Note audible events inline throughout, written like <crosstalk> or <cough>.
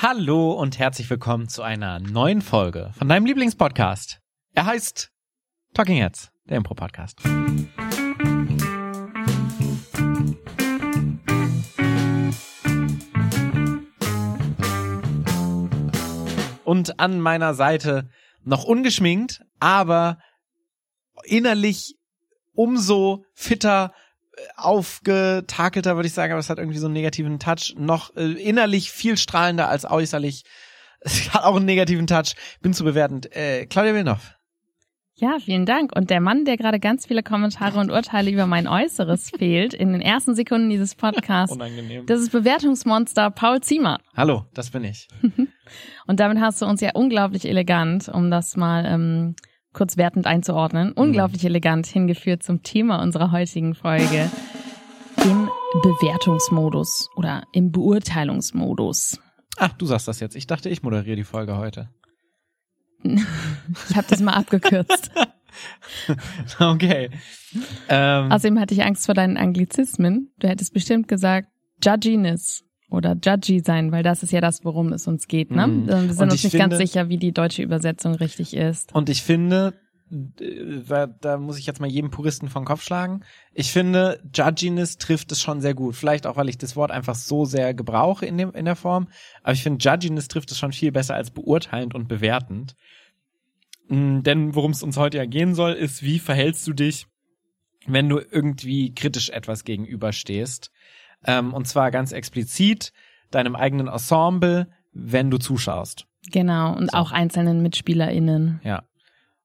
Hallo und herzlich willkommen zu einer neuen Folge von deinem Lieblingspodcast. Er heißt Talking Heads, der Impro-Podcast. Und an meiner Seite noch ungeschminkt, aber innerlich umso fitter, aufgetakelter, würde ich sagen, aber es hat irgendwie so einen negativen Touch. Noch äh, innerlich viel strahlender als äußerlich. <laughs> Es hat auch einen negativen Touch. Bin zu bewertend. Äh, Claudia Wilnoff. Ja, vielen Dank. Und der Mann, der gerade ganz viele Kommentare und Urteile über mein Äußeres <laughs> fehlt, in den ersten Sekunden dieses Podcasts, Unangenehm. das ist Bewertungsmonster Paul Ziemer. Hallo, das bin ich. <laughs> Und damit hast du uns ja unglaublich elegant, um das mal ähm, kurz wertend einzuordnen, unglaublich elegant hingeführt zum Thema unserer heutigen Folge. Im Bewertungsmodus oder im Beurteilungsmodus. Ach, du sagst das jetzt. Ich dachte, ich moderiere die Folge heute. Ich habe das mal abgekürzt. <laughs> Okay. Ähm, Außerdem hatte ich Angst vor deinen Anglizismen. Du hättest bestimmt gesagt Judginess oder Judgy sein, weil das ist ja das, worum es uns geht. Ne? Mhm. Wir sind uns ich nicht finde- ganz sicher, wie die deutsche Übersetzung richtig ist. Und ich finde, äh, da, da muss ich jetzt mal jedem Puristen vom Kopf schlagen. Ich finde, Judginess trifft es schon sehr gut. Vielleicht auch, weil ich das Wort einfach so sehr gebrauche in, dem, in der Form. Aber ich finde, Judginess trifft es schon viel besser als beurteilend und bewertend. Mm, Denn worum es uns heute ja gehen soll, ist, wie verhältst du dich, wenn du irgendwie kritisch etwas gegenüberstehst. Ähm, und zwar ganz explizit deinem eigenen Ensemble, wenn du zuschaust. Genau. Und So. auch einzelnen MitspielerInnen. Ja.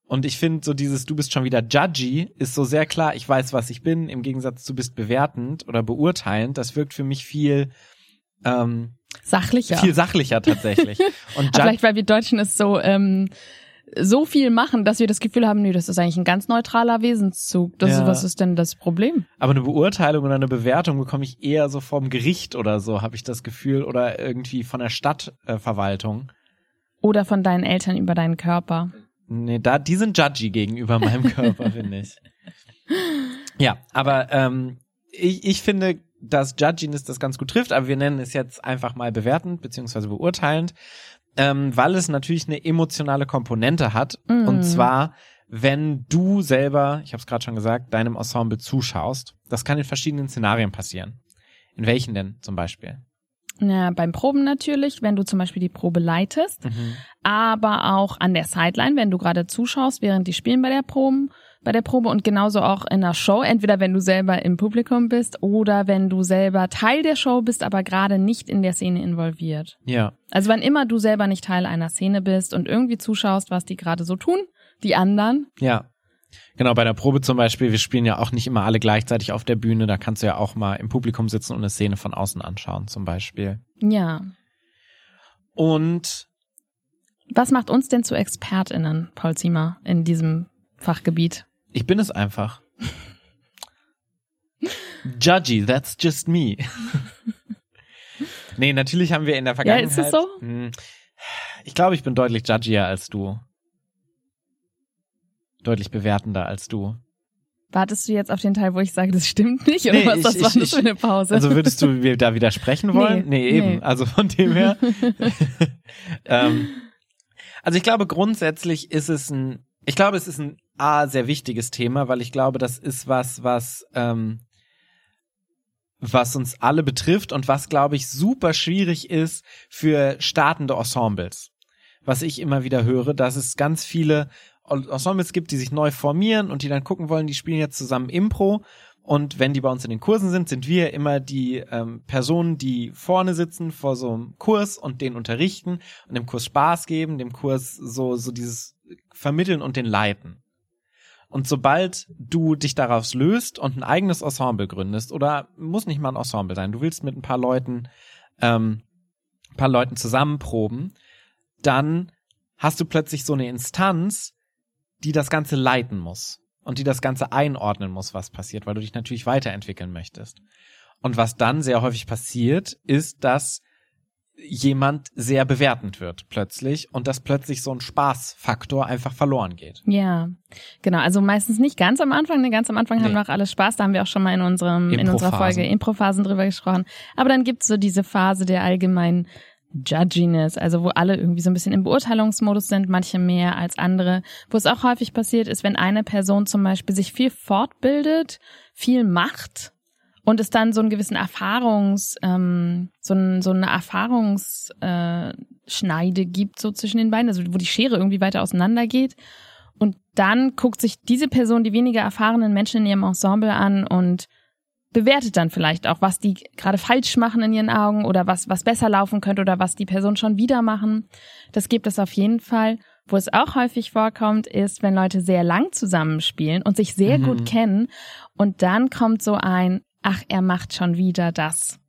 Und ich finde, so dieses Du bist schon wieder judgy ist so sehr klar, ich weiß, was ich bin, im Gegensatz zu bist bewertend oder beurteilend. Das wirkt für mich viel, ähm, Sachlicher. viel sachlicher tatsächlich. <laughs> Und vielleicht, weil wir Deutschen es so, ähm, so viel machen, dass wir das Gefühl haben, nee, das ist eigentlich ein ganz neutraler Wesenszug. Das Ja. ist, was ist denn das Problem? aber eine Beurteilung oder eine Bewertung bekomme ich eher so vom Gericht oder so, habe ich das Gefühl, oder irgendwie von der Stadtverwaltung. Oder von deinen Eltern über deinen Körper. Nee, da, die sind judgy gegenüber meinem Körper, <laughs> finde ich. Ja, aber ähm, ich, ich finde, dass Judginess das ganz gut trifft, aber wir nennen es jetzt einfach mal bewertend beziehungsweise beurteilend, ähm, weil es natürlich eine emotionale Komponente hat. Mhm. Und zwar, wenn du selber, ich habe es gerade schon gesagt, deinem Ensemble zuschaust. Das kann in verschiedenen Szenarien passieren. In welchen denn zum Beispiel? Ja, beim Proben natürlich, wenn du zum Beispiel die Probe leitest. Mhm. aber auch an der Sideline, wenn du gerade zuschaust, während die spielen bei der Proben, bei der Probe und genauso auch in der Show, entweder wenn du selber im Publikum bist oder wenn du selber Teil der Show bist, aber gerade nicht in der Szene involviert. Ja. Also wann immer du selber nicht Teil einer Szene bist und irgendwie zuschaust, was die gerade so tun, die anderen, Ja. Genau, bei der Probe zum Beispiel, wir spielen ja auch nicht immer alle gleichzeitig auf der Bühne, da kannst du ja auch mal im Publikum sitzen und eine Szene von außen anschauen, zum Beispiel. ja. Und Was macht uns denn zu ExpertInnen, Paul Ziemer, in diesem Fachgebiet? Ich bin es einfach. Judgy, that's just me. nee, natürlich haben wir in der Ja, Vergangenheit. ist es so? Hm, Ich glaube, ich bin deutlich judgier als du. Deutlich bewertender als du. Wartest du jetzt auf den Teil, wo ich sage, das stimmt nicht? Oder Nee, was ich- das war das ich- für eine Pause? Also würdest du mir da widersprechen wollen? Nee, eben. nee. Also von dem her. <laughs> ähm, also ich glaube grundsätzlich ist es ein, ich glaube es ist ein A, sehr wichtiges Thema, weil ich glaube, das ist was, was, ähm, was uns alle betrifft und was, glaube ich, super schwierig ist für startende Ensembles. Was ich immer wieder höre, dass es ganz viele Ensembles gibt, die sich neu formieren und die dann gucken wollen, die spielen jetzt zusammen Impro und wenn die bei uns in den Kursen sind, sind wir immer die ähm, Personen, die vorne sitzen vor so einem Kurs und den unterrichten und dem Kurs Spaß geben, dem Kurs so, so dieses vermitteln und den leiten. Und sobald du dich daraus löst und ein eigenes Ensemble gründest, oder muss nicht mal ein Ensemble sein, du willst mit ein paar Leuten, ähm, ein paar Leuten zusammenproben, dann hast du plötzlich so eine Instanz, die das Ganze leiten muss und die das Ganze einordnen muss, was passiert, weil du dich natürlich weiterentwickeln möchtest. Und was dann sehr häufig passiert, ist, dass jemand sehr bewertend wird plötzlich und dass plötzlich so ein Spaßfaktor einfach verloren geht. Ja, genau. Also meistens nicht ganz am Anfang. Ne? Ganz am Anfang haben Nee. wir auch alles Spaß. Da haben wir auch schon mal in unserem in unserer. Folge Impro-Phasen drüber gesprochen. Aber dann gibt's so diese Phase der allgemeinen Judginess, also wo alle irgendwie so ein bisschen im Beurteilungsmodus sind, manche mehr als andere. Wo es auch häufig passiert ist, wenn eine Person zum Beispiel sich viel fortbildet, viel macht und es dann so einen gewissen Erfahrungs, ähm, so, ein, so eine Erfahrungsschneide äh, gibt so zwischen den beiden, also wo die Schere irgendwie weiter auseinander geht. Und dann guckt sich diese Person die weniger erfahrenen Menschen in ihrem Ensemble an und bewertet dann vielleicht auch, was die gerade falsch machen in ihren Augen oder was, was besser laufen könnte oder was die Person schon wieder machen. Das gibt es auf jeden Fall. Wo es auch häufig vorkommt, ist, wenn Leute sehr lang zusammenspielen und sich sehr mhm. gut kennen und dann kommt so ein, ach, er macht schon wieder das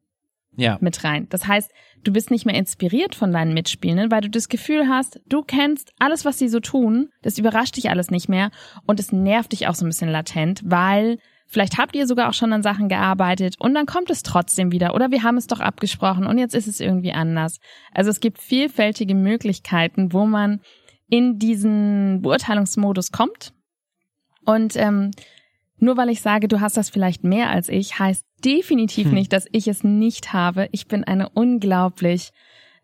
ja. mit rein. Das heißt, du bist nicht mehr inspiriert von deinen Mitspielenden, weil du das Gefühl hast, du kennst alles, was sie so tun, das überrascht dich alles nicht mehr und es nervt dich auch so ein bisschen latent, weil Vielleicht habt ihr sogar auch schon an Sachen gearbeitet und dann kommt es trotzdem wieder oder wir haben es doch abgesprochen und jetzt ist es irgendwie anders. Also es gibt vielfältige Möglichkeiten, wo man in diesen Beurteilungsmodus kommt. Und ähm, nur weil ich sage, du hast das vielleicht mehr als ich, heißt definitiv hm. nicht, dass ich es nicht habe. Ich bin eine unglaublich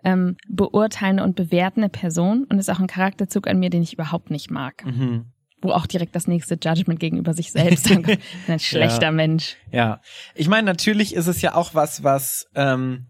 ähm, beurteilende und bewertende Person und ist auch ein Charakterzug an mir, den ich überhaupt nicht mag. Mhm wo auch direkt das nächste Judgment gegenüber sich selbst dann <laughs> ein schlechter ja. Mensch. Ja, ich meine, natürlich ist es ja auch was, was, ähm,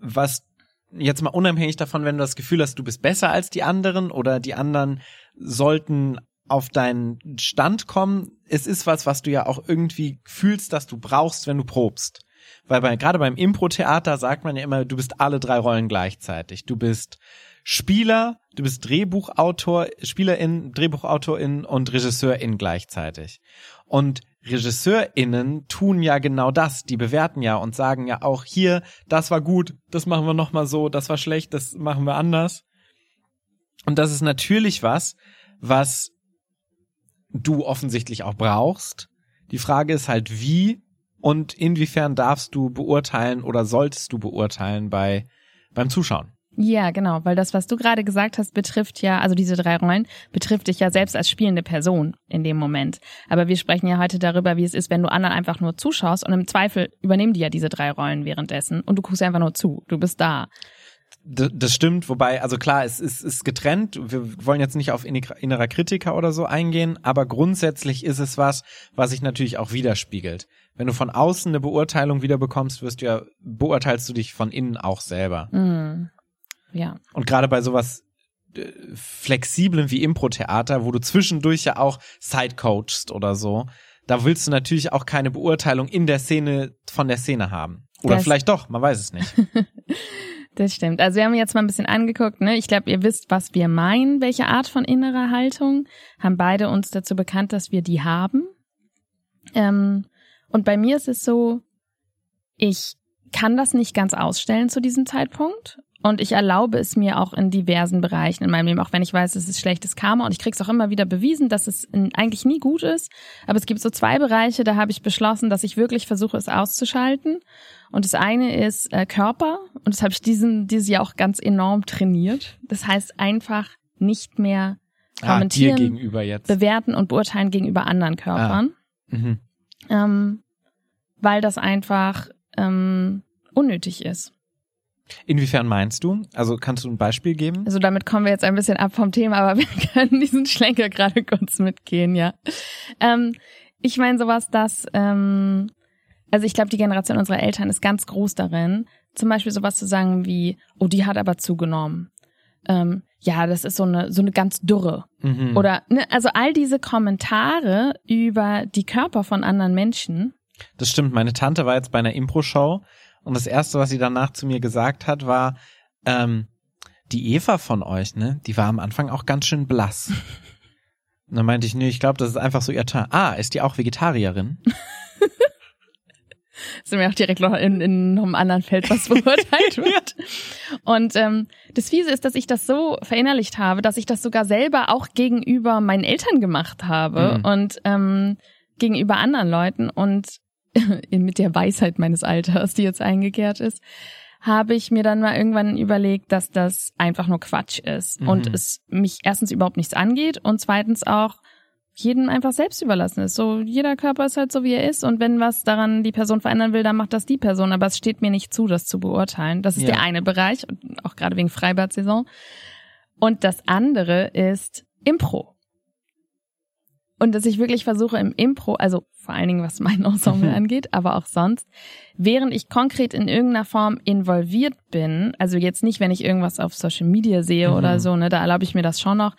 was jetzt mal unabhängig davon, wenn du das Gefühl hast, du bist besser als die anderen oder die anderen sollten auf deinen Stand kommen. Es ist was, was du ja auch irgendwie fühlst, dass du brauchst, wenn du probst. Weil bei, gerade beim Impro-Theater sagt man ja immer, du bist alle drei Rollen gleichzeitig. Du bist Spieler, du bist Drehbuchautor, Spielerin, Drehbuchautorin und Regisseurin gleichzeitig. Und RegisseurInnen tun ja genau das. Die bewerten ja und sagen ja auch hier, das war gut, das machen wir nochmal so, das war schlecht, das machen wir anders. Und das ist natürlich was, was du offensichtlich auch brauchst. Die Frage ist halt, wie und inwiefern darfst du beurteilen oder solltest du beurteilen bei, beim Zuschauen. Ja, genau, weil das, was du gerade gesagt hast, betrifft ja, also diese drei Rollen, betrifft dich ja selbst als spielende Person in dem Moment. Aber wir sprechen ja heute darüber, wie es ist, wenn du anderen einfach nur zuschaust und im Zweifel übernehmen die ja diese drei Rollen währenddessen und du guckst einfach nur zu, du bist da. Das stimmt, wobei, also klar, es ist, ist getrennt. Wir wollen jetzt nicht auf innerer Kritiker oder so eingehen, aber grundsätzlich ist es was, was sich natürlich auch widerspiegelt. Wenn du von außen eine Beurteilung wiederbekommst, wirst du ja, beurteilst du dich von innen auch selber. Mhm. Ja. Und gerade bei sowas äh, flexiblen wie Impro-Theater, wo du zwischendurch ja auch Sidecoachst oder so, da willst du natürlich auch keine Beurteilung in der Szene von der Szene haben. Oder das vielleicht doch, man weiß es nicht. <laughs> das stimmt. Also wir haben jetzt mal ein bisschen angeguckt, ne? Ich glaube, ihr wisst, was wir meinen, welche Art von innerer Haltung. Haben beide uns dazu bekannt, dass wir die haben. Ähm, und bei mir ist es so, ich kann das nicht ganz ausstellen zu diesem Zeitpunkt. Und ich erlaube es mir auch in diversen Bereichen in meinem Leben, auch wenn ich weiß, es ist schlechtes Karma und ich krieg's auch immer wieder bewiesen, dass es eigentlich nie gut ist. Aber es gibt so zwei Bereiche, da habe ich beschlossen, dass ich wirklich versuche, es auszuschalten. Und das eine ist äh, Körper und das habe ich diesen dieses Jahr auch ganz enorm trainiert. Das heißt einfach nicht mehr ah, kommentieren, ah, bewerten und beurteilen gegenüber anderen Körpern, ah. mhm. ähm, weil das einfach ähm, unnötig ist. Inwiefern meinst du? Also kannst du ein Beispiel geben? Also damit kommen wir jetzt ein bisschen ab vom Thema, aber <laughs> wir können diesen Schlenker gerade kurz mitgehen, ja. Ähm, ich meine sowas, dass, ähm, also ich glaube, die Generation unserer Eltern ist ganz groß darin, zum Beispiel sowas zu sagen wie, oh, die hat aber zugenommen. Ähm, ja, das ist so eine so eine ganz dürre. Mhm. Oder ne, also all diese Kommentare über die Körper von anderen Menschen. Das stimmt. Meine Tante war jetzt bei einer Impro-Show und das erste, was sie danach zu mir gesagt hat, war, ähm, die Eva von euch, ne, die war am Anfang auch ganz schön blass. Und <laughs> dann meinte ich, nee, ich glaube, das ist einfach so ihr Teil. Ah, ist die auch Vegetarierin? <laughs> sind wir auch direkt noch in, in einem anderen Feld, was beurteilt <laughs> wird. Und ähm, das Fiese ist, dass ich das so verinnerlicht habe, dass ich das sogar selber auch gegenüber meinen Eltern gemacht habe mhm. und ähm, gegenüber anderen Leuten. Und <laughs> mit der Weisheit meines Alters, die jetzt eingekehrt ist, habe ich mir dann mal irgendwann überlegt, dass das einfach nur Quatsch ist mhm. und es mich erstens überhaupt nichts angeht und zweitens auch jedem einfach selbst überlassen ist. So, jeder Körper ist halt so, wie er ist. Und wenn was daran die Person verändern will, dann macht das die Person. Aber es steht mir nicht zu, das zu beurteilen. Das ist Ja. der eine Bereich, auch gerade wegen Freibad-Saison. Und das andere ist Impro. Und dass ich wirklich versuche im Impro, also vor allen Dingen was mein Ensemble <laughs> angeht, aber auch sonst, während ich konkret in irgendeiner Form involviert bin, also jetzt nicht, wenn ich irgendwas auf Social Media sehe Mhm. oder so, ne, da erlaube ich mir das schon noch,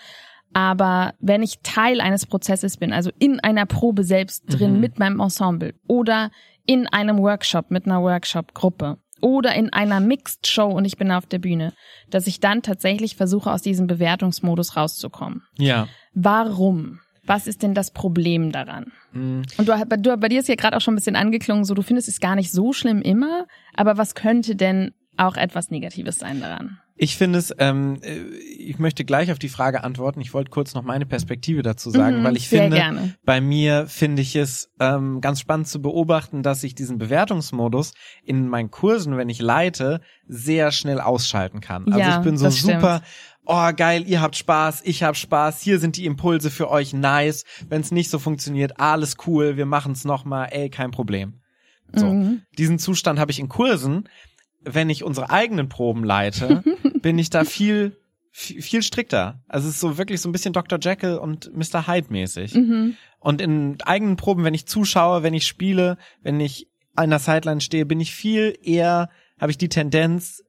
aber wenn ich Teil eines Prozesses bin, also in einer Probe selbst drin Mhm. mit meinem Ensemble oder in einem Workshop mit einer Workshop-Gruppe oder in einer Mixed Show und ich bin auf der Bühne, dass ich dann tatsächlich versuche, aus diesem Bewertungsmodus rauszukommen. Ja. Warum? Was ist denn das Problem daran? Mm. Und du, bei- du, bei dir ist ja gerade auch schon ein bisschen angeklungen, so du findest es gar nicht so schlimm immer, aber was könnte denn auch etwas Negatives sein daran? Ich finde es, ähm, äh, ich möchte gleich auf die Frage antworten. Ich wollte kurz noch meine Perspektive dazu sagen, Mhm, weil ich finde, gerne. bei mir finde ich es ähm, ganz spannend zu beobachten, dass ich diesen Bewertungsmodus in meinen Kursen, wenn ich leite, sehr schnell ausschalten kann. Also Ja, ich bin so das stimmt. Oh geil, ihr habt Spaß, ich hab Spaß, hier sind die Impulse für euch, nice. Wenn es nicht so funktioniert, alles cool, wir machen es nochmal, ey, kein Problem. So. Mhm. Diesen Zustand habe ich in Kursen. Wenn ich unsere eigenen Proben leite, <laughs> bin ich da viel, viel, viel strikter. Also es ist so wirklich so ein bisschen Dr. Jekyll und Mr. Hyde mäßig. Mhm. Und in eigenen Proben, wenn ich zuschaue, wenn ich spiele, wenn ich an der Sideline stehe, bin ich viel eher, habe ich die Tendenz,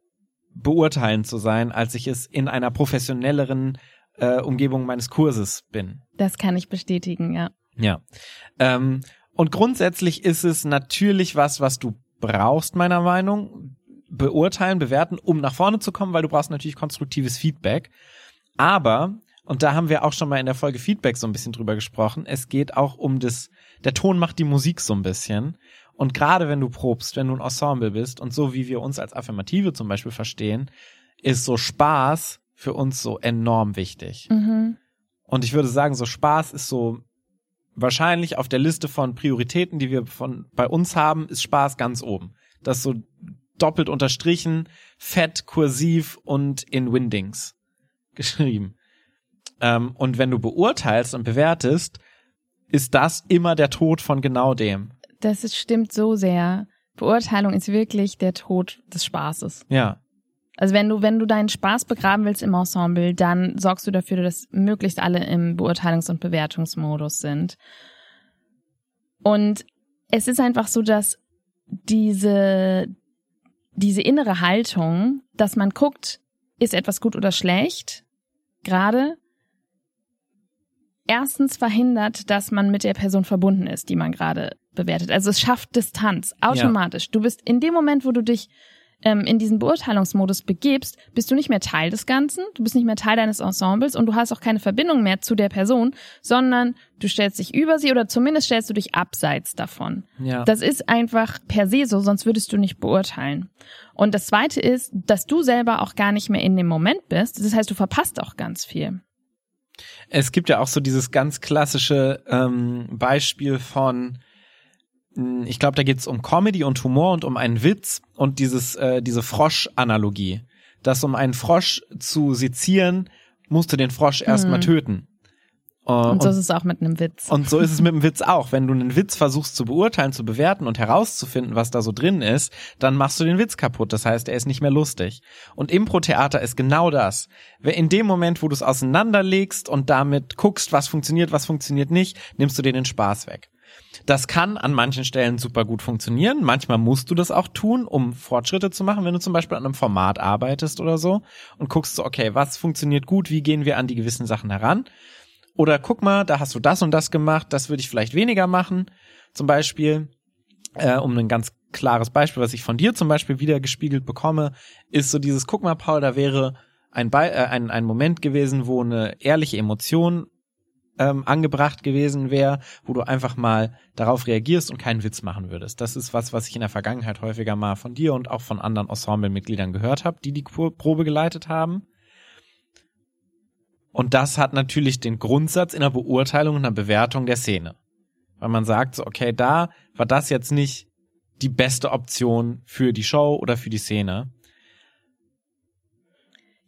beurteilend zu sein, als ich es in einer professionelleren äh, Umgebung meines Kurses bin. Das kann ich bestätigen, ja. Ja. Ähm, und grundsätzlich ist es natürlich was, was du brauchst, meiner Meinung. Beurteilen, bewerten, um nach vorne zu kommen, weil du brauchst natürlich konstruktives Feedback. Aber, und da haben wir auch schon mal in der Folge Feedback so ein bisschen drüber gesprochen, es geht auch um das, der Ton macht die Musik so ein bisschen. Und gerade wenn du probst, wenn du ein Ensemble bist und so wie wir uns als Affirmative zum Beispiel verstehen, ist so Spaß für uns so enorm wichtig. Mhm. Und ich würde sagen, so Spaß ist so wahrscheinlich auf der Liste von Prioritäten, die wir von bei uns haben, ist Spaß ganz oben. Das ist so doppelt unterstrichen, fett, kursiv und in Windings geschrieben. Ähm, und wenn du beurteilst und bewertest, ist das immer der Tod von genau dem. Das ist, stimmt so sehr. Beurteilung ist wirklich der Tod des Spaßes. Ja. Also wenn du, wenn du deinen Spaß begraben willst im Ensemble, dann sorgst du dafür, dass möglichst alle im Beurteilungs- und Bewertungsmodus sind. Und es ist einfach so, dass diese, diese innere Haltung, dass man guckt, ist etwas gut oder schlecht, gerade erstens verhindert, dass man mit der Person verbunden ist, die man gerade bewertet. Also es schafft Distanz automatisch. Du bist in dem Moment, wo du dich ähm, in diesen Beurteilungsmodus begibst, bist du nicht mehr Teil des Ganzen, du bist nicht mehr Teil deines Ensembles und du hast auch keine Verbindung mehr zu der Person, sondern du stellst dich über sie oder zumindest stellst du dich abseits davon. Ja. Das ist einfach per se so, sonst würdest du nicht beurteilen. Und das Zweite ist, dass du selber auch gar nicht mehr in dem Moment bist. Das heißt, du verpasst auch ganz viel. Es gibt ja auch so dieses ganz klassische ähm, Beispiel von, ich glaube, da geht's um Comedy und Humor und um einen Witz und dieses äh, diese Frosch-Analogie, dass um einen Frosch zu sezieren, musst du den Frosch erstmal Mhm. töten. Äh, Und so ist es auch mit einem Witz. und so ist es mit dem Witz auch. Wenn du einen Witz versuchst zu beurteilen, zu bewerten und herauszufinden, was da so drin ist, dann machst du den Witz kaputt. Das heißt, er ist nicht mehr lustig. Und Impro-Theater ist genau das. In dem Moment, wo du es auseinanderlegst und damit guckst, was funktioniert, was funktioniert nicht, nimmst du dir den Spaß weg. Das kann an manchen Stellen super gut funktionieren. Manchmal musst du das auch tun, um Fortschritte zu machen, wenn du zum Beispiel an einem Format arbeitest oder so und guckst so, okay, was funktioniert gut, wie gehen wir an die gewissen Sachen heran. Oder guck mal, da hast du das und das gemacht, das würde ich vielleicht weniger machen. Zum Beispiel, äh, um ein ganz klares Beispiel, was ich von dir zum Beispiel wieder gespiegelt bekomme, ist so dieses, guck mal, Paul, da wäre ein, Be äh, ein, ein Moment gewesen, wo eine ehrliche Emotion ähm, angebracht gewesen wäre, wo du einfach mal darauf reagierst und keinen Witz machen würdest. Das ist was, was ich in der Vergangenheit häufiger mal von dir und auch von anderen Ensemblemitgliedern gehört habe, die die Pro- Probe geleitet haben. Und das hat natürlich den Grundsatz in der Beurteilung und der Bewertung der Szene. Weil man sagt so, okay, da war das jetzt nicht die beste Option für die Show oder für die Szene.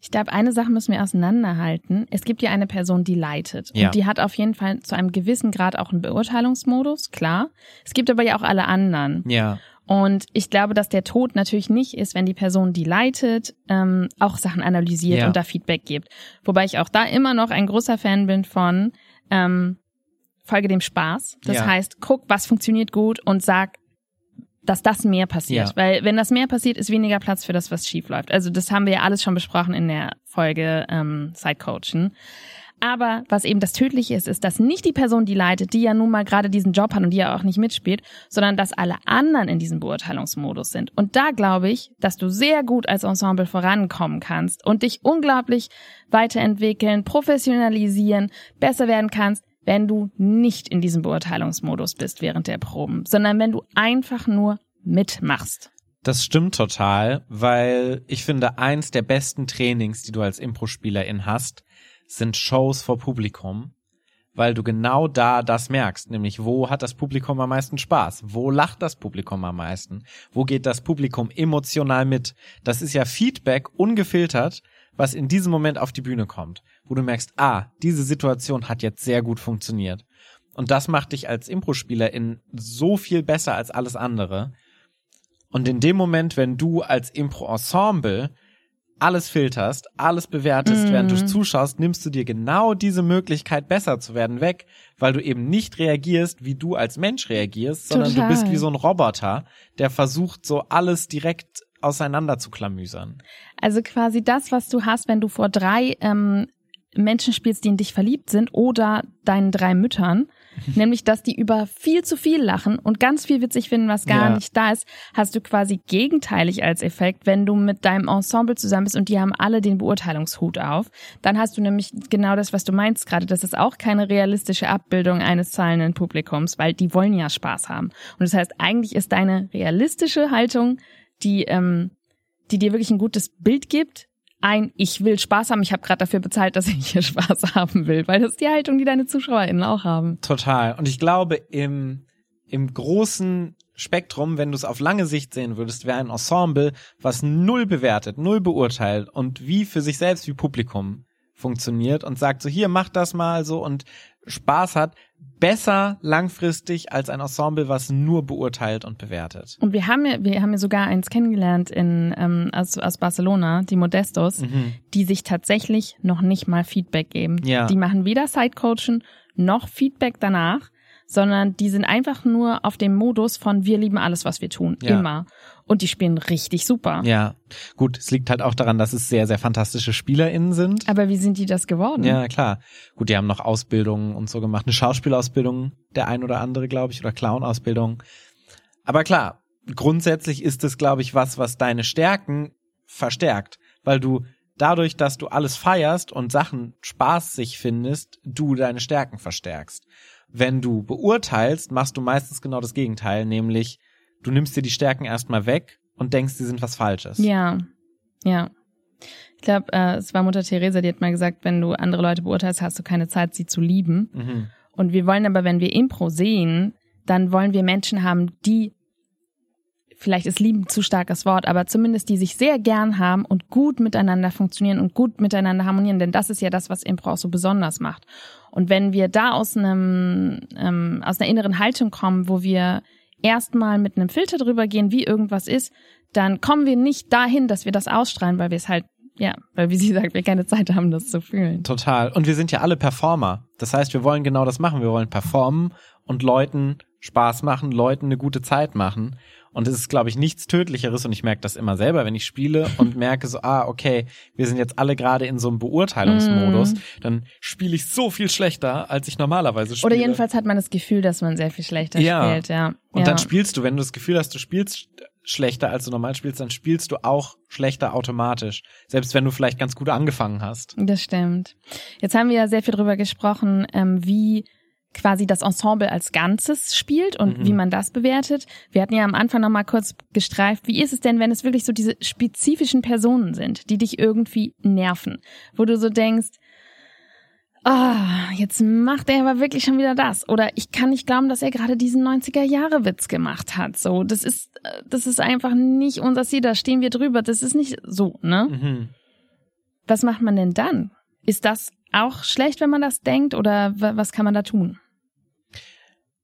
Ich glaube, eine Sache müssen wir auseinanderhalten. Es gibt ja eine Person, die leitet. Ja. Und die hat auf jeden Fall zu einem gewissen Grad auch einen Beurteilungsmodus, klar. Es gibt aber ja auch alle anderen. Ja. Und ich glaube, dass der Tod natürlich nicht ist, wenn die Person, die leitet, ähm, auch Sachen analysiert Ja. und da Feedback gibt. Wobei ich auch da immer noch ein großer Fan bin von ähm, Folge dem Spaß. Das Ja. heißt, guck, was funktioniert gut und sag, dass das mehr passiert. Ja. Weil wenn das mehr passiert, ist weniger Platz für das, was schief läuft. Also das haben wir ja alles schon besprochen in der Folge ähm, Sidecoachen. Aber was eben das Tödliche ist, ist, dass nicht die Person, die leitet, die ja nun mal gerade diesen Job hat und die ja auch nicht mitspielt, sondern dass alle anderen in diesem Beurteilungsmodus sind. Und da glaube ich, dass du sehr gut als Ensemble vorankommen kannst und dich unglaublich weiterentwickeln, professionalisieren, besser werden kannst, wenn du nicht in diesem Beurteilungsmodus bist während der Proben, sondern wenn du einfach nur mitmachst. Das stimmt total, weil ich finde, eins der besten Trainings, die du als Impro-Spielerin hast, sind Shows vor Publikum, weil du genau da das merkst, nämlich wo hat das Publikum am meisten Spaß, wo lacht das Publikum am meisten, wo geht das Publikum emotional mit. Das ist ja Feedback ungefiltert, was in diesem Moment auf die Bühne kommt, wo du merkst, ah, diese Situation hat jetzt sehr gut funktioniert. Und das macht dich als Impro-Spielerin so viel besser als alles andere. Und in dem Moment, wenn du als Impro-Ensemble alles filterst, alles bewertest, Mhm. während du zuschaust, nimmst du dir genau diese Möglichkeit, besser zu werden, weg, weil du eben nicht reagierst, wie du als Mensch reagierst, sondern Total. du bist wie so ein Roboter, der versucht, so alles direkt auseinander zu klamüsern. Also quasi das, was du hast, wenn du vor drei ähm, Menschen spielst, die in dich verliebt sind oder deinen drei Müttern, <laughs> nämlich dass die über viel zu viel lachen und ganz viel witzig finden, was gar Ja. nicht da ist, hast du quasi gegenteilig als Effekt, wenn du mit deinem Ensemble zusammen bist und die haben alle den Beurteilungshut auf, dann hast du nämlich genau das, was du meinst gerade, das ist auch keine realistische Abbildung eines zahlenden Publikums, weil die wollen ja Spaß haben. Und das heißt, eigentlich ist deine realistische Haltung, die ähm, die dir wirklich ein gutes Bild gibt, ein ich will Spaß haben, ich habe gerade dafür bezahlt, dass ich hier <laughs> Spaß haben will, weil das ist die Haltung, die deine ZuschauerInnen auch haben. Total. Und ich glaube, im, im großen Spektrum, wenn du es auf lange Sicht sehen würdest, wäre ein Ensemble, was null bewertet, null beurteilt und wie für sich selbst wie Publikum funktioniert und sagt so, hier, mach das mal so und Spaß hat, besser langfristig als ein Ensemble, was nur beurteilt und bewertet. Und wir haben ja, wir haben ja sogar eins kennengelernt in ähm, aus, aus Barcelona, die Modestos, Mhm. die sich tatsächlich noch nicht mal Feedback geben. Ja. Die machen weder Sidecoachen noch Feedback danach, sondern die sind einfach nur auf dem Modus von wir lieben alles, was wir tun, Ja. immer. Und die spielen richtig super. Ja, gut, es liegt halt auch daran, dass es sehr, sehr fantastische SpielerInnen sind. Aber wie sind die das geworden? Ja, klar. Gut, die haben noch Ausbildungen und so gemacht. Eine Schauspielausbildung, der ein oder andere, glaube ich, oder Clownausbildung. Aber klar, grundsätzlich ist es, glaube ich, was, was deine Stärken verstärkt, weil du dadurch, dass du alles feierst und Sachen spaßig findest, du deine Stärken verstärkst. Wenn du beurteilst, machst du meistens genau das Gegenteil, nämlich du nimmst dir die Stärken erstmal weg und denkst, die sind was Falsches. Ja, ja. Ich glaube, äh, es war Mutter Teresa, die hat mal gesagt, wenn du andere Leute beurteilst, hast du keine Zeit, sie zu lieben. Mhm. Und wir wollen aber, wenn wir Impro sehen, dann wollen wir Menschen haben, die, vielleicht ist lieben zu starkes Wort, aber zumindest die sich sehr gern haben und gut miteinander funktionieren und gut miteinander harmonieren, denn das ist ja das, was Impro auch so besonders macht. Und wenn wir da aus einem, ähm, aus einer inneren Haltung kommen, wo wir erstmal mit einem Filter drüber gehen, wie irgendwas ist, dann kommen wir nicht dahin, dass wir das ausstrahlen, weil wir es halt, ja, weil wie sie sagt, wir keine Zeit haben, das zu fühlen. Total. Und wir sind ja alle Performer. Das heißt, wir wollen genau das machen. Wir wollen performen und Leuten Spaß machen, Leuten eine gute Zeit machen. Und es ist, glaube ich, nichts Tödlicheres. Und ich merke das immer selber, wenn ich spiele und <laughs> merke so, ah, okay, wir sind jetzt alle gerade in so einem Beurteilungsmodus. Dann spiele ich so viel schlechter, als ich normalerweise spiele. Oder jedenfalls hat man das Gefühl, dass man sehr viel schlechter Ja. spielt, ja. Und ja. dann spielst du, wenn du das Gefühl hast, du spielst schlechter, als du normal spielst, dann spielst du auch schlechter automatisch. Selbst wenn du vielleicht ganz gut angefangen hast. Das stimmt. Jetzt haben wir ja sehr viel drüber gesprochen, ähm, wie quasi das Ensemble als Ganzes spielt und Mhm. wie man das bewertet. Wir hatten ja am Anfang noch mal kurz gestreift, wie ist es denn, wenn es wirklich so diese spezifischen Personen sind, die dich irgendwie nerven, wo du so denkst, ah, jetzt macht er aber wirklich schon wieder das. Oder ich kann nicht glauben, dass er gerade diesen 90er-Jahre-Witz gemacht hat. So, das ist, äh, das ist einfach nicht unser Ziel, da stehen wir drüber. Das ist nicht so, ne? Mhm. was macht man denn dann? Ist das auch schlecht, wenn man das denkt oder was kann man da tun?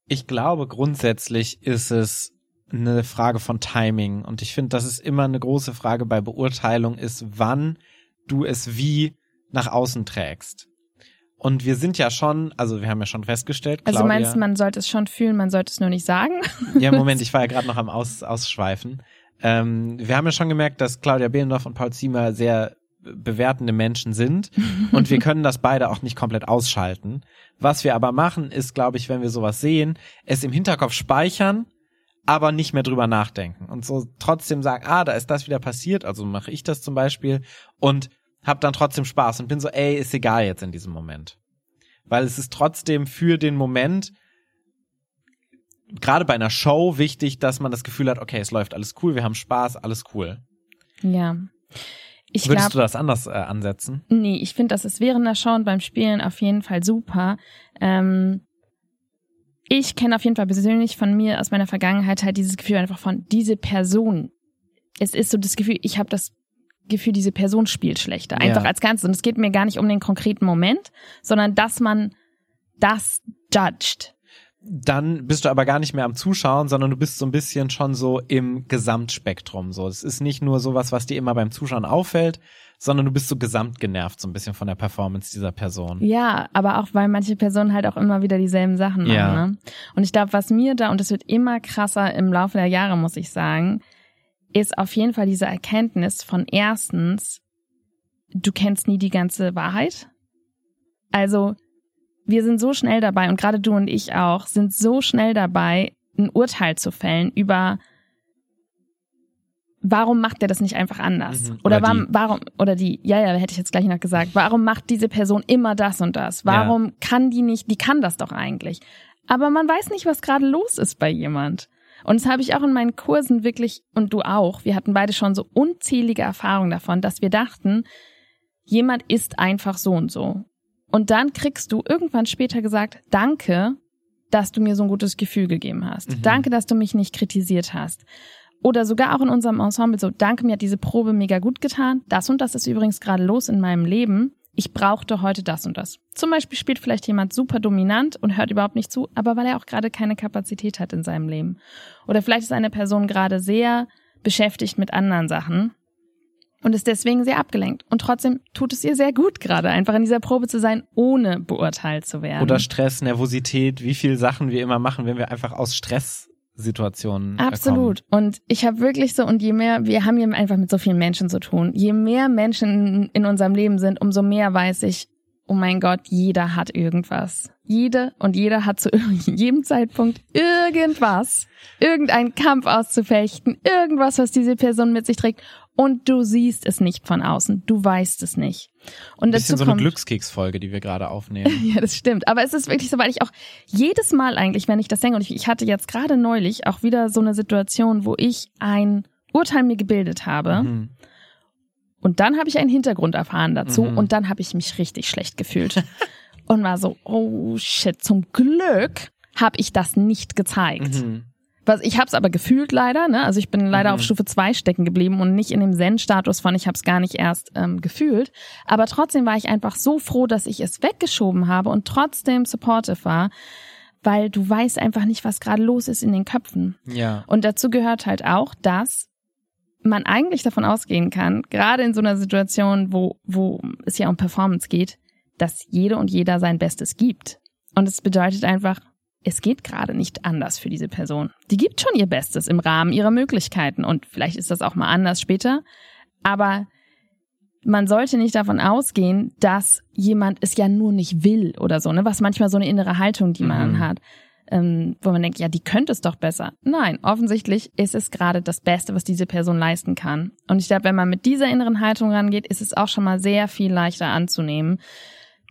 Ich glaube, grundsätzlich ist es eine Frage von Timing. Und ich finde, das ist immer eine große Frage bei Beurteilung ist, wann du es wie nach außen trägst. Und wir sind ja schon, also wir haben ja schon festgestellt. Also Claudia, meinst du, man sollte es schon fühlen, man sollte es nur nicht sagen? <laughs> Ja, Moment, <laughs> ich war ja gerade noch am Aus, Ausschweifen. Ähm, wir haben ja schon gemerkt, dass Claudia Behlendorf und Paul Ziemer sehr bewertende Menschen sind und wir können das beide auch nicht komplett ausschalten. Was wir aber machen, ist, glaube ich, wenn wir sowas sehen, es im Hinterkopf speichern, aber nicht mehr drüber nachdenken und so trotzdem sagen, ah, da ist das wieder passiert, also mache ich das zum Beispiel und hab dann trotzdem Spaß und bin so, ey, ist egal jetzt in diesem Moment. Weil es ist trotzdem für den Moment gerade bei einer Show wichtig, dass man das Gefühl hat, okay, es läuft alles cool, wir haben Spaß, alles cool. Ja. Ich Würdest glaub, du das anders äh, ansetzen? Nee, ich finde, das ist während der Show und beim Spielen auf jeden Fall super. Ähm, ich kenne auf jeden Fall persönlich von mir aus meiner Vergangenheit halt dieses Gefühl einfach von diese Person. Es ist so das Gefühl, ich habe das Gefühl, diese Person spielt schlechter. Einfach ja. als Ganzes. Und es geht mir gar nicht um den konkreten Moment, sondern dass man das judged dann bist du aber gar nicht mehr am Zuschauen, sondern du bist so ein bisschen schon so im Gesamtspektrum. So, es ist nicht nur sowas, was dir immer beim Zuschauen auffällt, sondern du bist so gesamt genervt, so ein bisschen von der Performance dieser Person. Ja, aber auch weil manche Personen halt auch immer wieder dieselben Sachen machen. Ja. Ne? Und ich glaube, was mir da, und es wird immer krasser im Laufe der Jahre, muss ich sagen, ist auf jeden Fall diese Erkenntnis von erstens, du kennst nie die ganze Wahrheit. Also wir sind so schnell dabei, und gerade du und ich auch, sind so schnell dabei, ein Urteil zu fällen über warum macht der das nicht einfach anders? Mhm. Oder, oder warum, warum, oder die, ja, ja, hätte ich jetzt gleich noch gesagt, warum macht diese Person immer das und das? Warum ja. kann die nicht, die kann das doch eigentlich. Aber man weiß nicht, was gerade los ist bei jemand. Und das habe ich auch in meinen Kursen wirklich, und du auch, wir hatten beide schon so unzählige Erfahrungen davon, dass wir dachten, jemand ist einfach so und so. Und dann kriegst du irgendwann später gesagt, danke, dass du mir so ein gutes Gefühl gegeben hast. Mhm. Danke, dass du mich nicht kritisiert hast. Oder sogar auch in unserem Ensemble so, danke, mir hat diese Probe mega gut getan. Das und das ist übrigens gerade los in meinem Leben. Ich brauchte heute das und das. Zum Beispiel spielt vielleicht jemand super dominant und hört überhaupt nicht zu, aber weil er auch gerade keine Kapazität hat in seinem Leben. Oder vielleicht ist eine Person gerade sehr beschäftigt mit anderen Sachen und ist deswegen sehr abgelenkt. Und trotzdem tut es ihr sehr gut, gerade einfach in dieser Probe zu sein, ohne beurteilt zu werden. Oder Stress, Nervosität, wie viel Sachen wir immer machen, wenn wir einfach aus Stresssituationen Absolut. Kommen. Und ich habe wirklich so, und je mehr, wir haben hier einfach mit so vielen Menschen zu tun, je mehr Menschen in unserem Leben sind, umso mehr weiß ich, oh mein Gott, jeder hat irgendwas. Jede und jeder hat zu <laughs> jedem Zeitpunkt irgendwas, irgendeinen Kampf auszufechten, irgendwas, was diese Person mit sich trägt und du siehst es nicht von außen. Du weißt es nicht. Und dazu Bisschen so eine Glückskeksfolge, die wir gerade aufnehmen. <laughs> ja, das stimmt. Aber es ist wirklich so, weil ich auch jedes Mal eigentlich, wenn ich das denke, und ich, ich hatte jetzt gerade neulich auch wieder so eine Situation, wo ich ein Urteil mir gebildet habe. Mhm. Und dann habe ich einen Hintergrund erfahren dazu mhm. und dann habe ich mich richtig schlecht gefühlt. <laughs> und war so, oh shit, zum Glück habe ich das nicht gezeigt. Mhm. Was, ich habe es aber gefühlt leider, ne? Also ich bin leider mhm. auf Stufe 2 stecken geblieben und nicht in dem Zen-Status von, ich habe es gar nicht erst ähm, gefühlt. Aber trotzdem war ich einfach so froh, dass ich es weggeschoben habe und trotzdem supportive war, weil du weißt einfach nicht, was gerade los ist in den Köpfen. Ja. Und dazu gehört halt auch, dass man eigentlich davon ausgehen kann, gerade in so einer Situation, wo, wo es ja um Performance geht, dass jede und jeder sein Bestes gibt. Und es bedeutet einfach, es geht gerade nicht anders für diese Person. Die gibt schon ihr Bestes im Rahmen ihrer Möglichkeiten und vielleicht ist das auch mal anders später, aber man sollte nicht davon ausgehen, dass jemand es ja nur nicht will oder so, ne? Was manchmal so eine innere Haltung, die man mhm. hat, ähm, wo man denkt, ja, die könnte es doch besser. Nein, offensichtlich ist es gerade das Beste, was diese Person leisten kann. Und ich glaube, wenn man mit dieser inneren Haltung rangeht, ist es auch schon mal sehr viel leichter anzunehmen,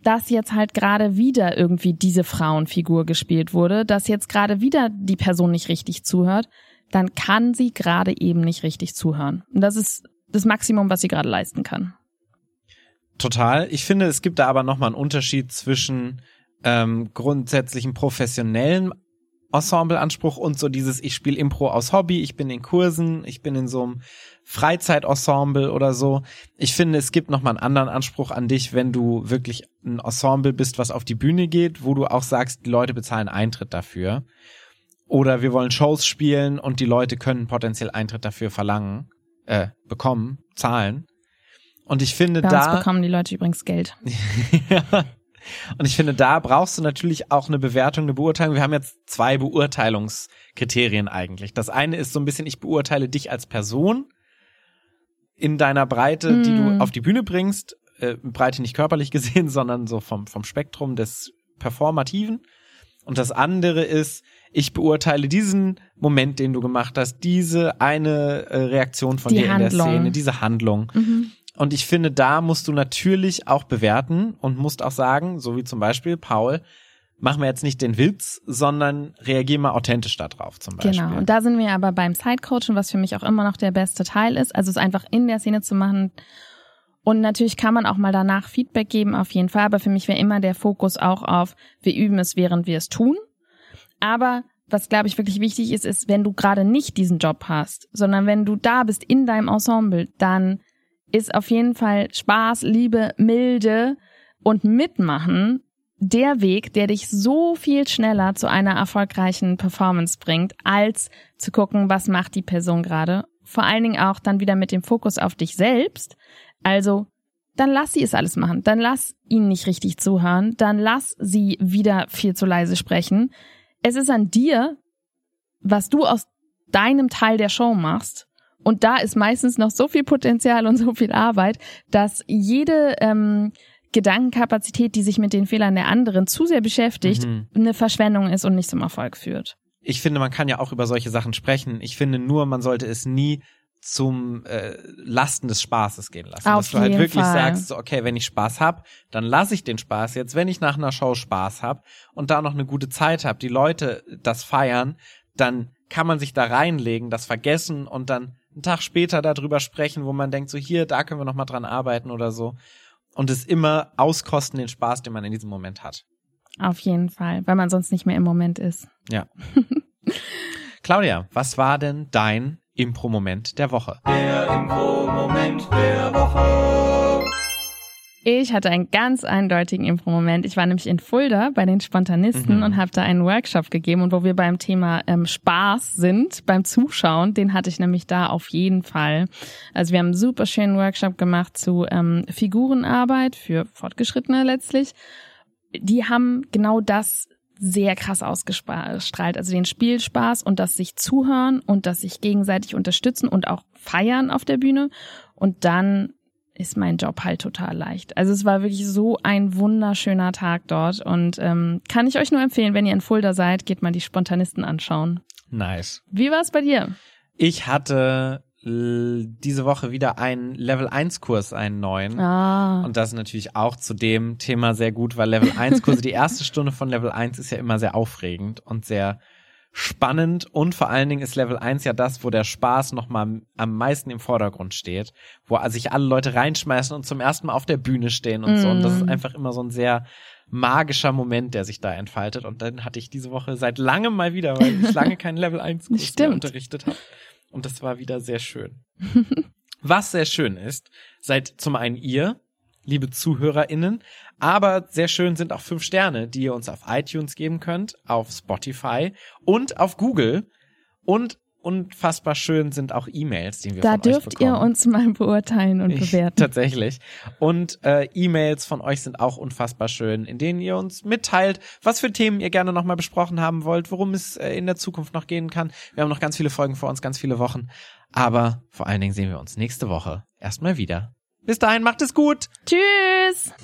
dass jetzt halt gerade wieder irgendwie diese Frauenfigur gespielt wurde, dass jetzt gerade wieder die Person nicht richtig zuhört, dann kann sie gerade eben nicht richtig zuhören. Und das ist das Maximum, was sie gerade leisten kann. Total. Ich finde, es gibt da aber nochmal einen Unterschied zwischen ähm, grundsätzlichen professionellen Ensembleanspruch und so dieses, ich spiele Impro aus Hobby, ich bin in Kursen, ich bin in so einem Freizeitensemble oder so. Ich finde, es gibt nochmal einen anderen Anspruch an dich, wenn du wirklich ein Ensemble bist, was auf die Bühne geht, wo du auch sagst, die Leute bezahlen Eintritt dafür. Oder wir wollen Shows spielen und die Leute können potenziell Eintritt dafür verlangen, äh, bekommen, zahlen. Und ich finde Bei da. uns bekommen die Leute übrigens Geld. <laughs> <laughs> ja. Und ich finde, da brauchst du natürlich auch eine Bewertung, eine Beurteilung. Wir haben jetzt zwei Beurteilungskriterien eigentlich. Das eine ist so ein bisschen, ich beurteile dich als Person in deiner Breite, mm. die du Mhm. auf die Bühne bringst. Äh, Breite nicht körperlich <laughs> gesehen, sondern so vom, vom Spektrum des Performativen. Und das andere ist, ich beurteile diesen Moment, den du gemacht hast, diese eine äh, Reaktion von Die dir in der Handlung. Szene, diese Handlung. Mhm. Und ich finde, da musst du natürlich auch bewerten und musst auch sagen, so wie zum Beispiel Paul, mach mir jetzt nicht den Witz, sondern reagier mal authentisch da drauf zum Beispiel. Genau. Und da sind wir aber beim Sidecoachen, was für mich auch immer noch der beste Teil ist. Also es einfach in der Szene zu machen. Und natürlich kann man auch mal danach Feedback geben, auf jeden Fall. Aber für mich wäre immer der Fokus auch auf, wir üben es, während wir es tun. Aber was, glaube ich, wirklich wichtig ist, ist, wenn du gerade nicht diesen Job hast, sondern wenn du da bist in deinem Ensemble, dann ist auf jeden Fall Spaß, Liebe, Milde und Mitmachen der Weg, der dich so viel schneller zu einer erfolgreichen Performance bringt, als zu gucken, was macht die Person gerade. Vor allen Dingen auch dann wieder mit dem Fokus auf dich selbst. Also, dann lass sie es alles machen. Dann lass ihn nicht richtig zuhören. Dann lass sie wieder viel zu leise sprechen. Es ist an dir, was du aus deinem Teil der Show machst. Und da ist meistens noch so viel Potenzial und so viel Arbeit, dass jede ähm, Gedankenkapazität, die sich mit den Fehlern der anderen zu sehr beschäftigt, Mhm. eine Verschwendung ist und nicht zum Erfolg führt. Ich finde, man kann ja auch über solche Sachen sprechen. Ich finde nur, man sollte es nie zum äh, Lasten des Spaßes gehen lassen. Auf Dass du halt wirklich Fall. sagst, so, okay, wenn ich Spaß hab, dann lasse ich den Spaß jetzt, wenn ich nach einer Show Spaß hab und da noch eine gute Zeit hab, die Leute das feiern, dann kann man sich da reinlegen, das vergessen und dann einen Tag später darüber sprechen, wo man denkt, so hier, da können wir noch mal dran arbeiten oder so. Und es immer auskosten den Spaß, den man in diesem Moment hat. Auf jeden Fall, weil man sonst nicht mehr im Moment ist. Ja. <laughs> Claudia, was war denn dein Impro-Moment der Woche? Der Impro-Moment der Woche. Ich hatte einen ganz eindeutigen Impro-Moment. Ich war nämlich in Fulda bei den Spontanisten Mhm. und habe da einen Workshop gegeben. Und wo wir beim Thema ähm, Spaß sind, beim Zuschauen, den hatte ich nämlich da auf jeden Fall. Also wir haben einen super schönen Workshop gemacht zu ähm, Figurenarbeit für Fortgeschrittene letztlich. Die haben genau das sehr krass ausgestrahlt. Also den Spielspaß und das sich zuhören und das sich gegenseitig unterstützen und auch feiern auf der Bühne. Und dann ist mein Job halt total leicht. Also es war wirklich so ein wunderschöner Tag dort und ähm, kann ich euch nur empfehlen, wenn ihr in Fulda seid, geht mal die Spontanisten anschauen. Nice. Wie war es bei dir? Ich hatte l- diese Woche wieder einen Level 1 Kurs, einen neuen. Ah, Und das ist natürlich auch zu dem Thema sehr gut, weil Level 1 Kurse, die erste Stunde von Level 1 ist ja immer sehr aufregend und sehr spannend und vor allen Dingen ist Level 1 ja das, wo der Spaß nochmal am meisten im Vordergrund steht, wo sich alle Leute reinschmeißen und zum ersten Mal auf der Bühne stehen und so. Und das ist Mm. einfach immer so ein sehr magischer Moment, der sich da entfaltet. Und dann hatte ich diese Woche seit langem mal wieder, weil ich lange <laughs> keinen Level 1 Kurs mehr unterrichtet habe. Und das war wieder sehr schön. Was sehr schön ist, seid zum einen ihr, liebe ZuhörerInnen, aber sehr schön sind auch fünf Sterne, die ihr uns auf iTunes geben könnt, auf Spotify und auf Google. Und unfassbar schön sind auch E-Mails, die wir da von euch dürft ihr bekommen. uns mal beurteilen und Ich- bewerten. <laughs> Tatsächlich. Und äh, E-Mails von euch sind auch unfassbar schön, in denen ihr uns mitteilt, was für Themen ihr gerne nochmal besprochen haben wollt, worum es äh, in der Zukunft noch gehen kann. Wir haben noch ganz viele Folgen vor uns, ganz viele Wochen. Aber vor allen Dingen sehen wir uns nächste Woche erstmal wieder. Bis dahin, macht es gut. Tschüss.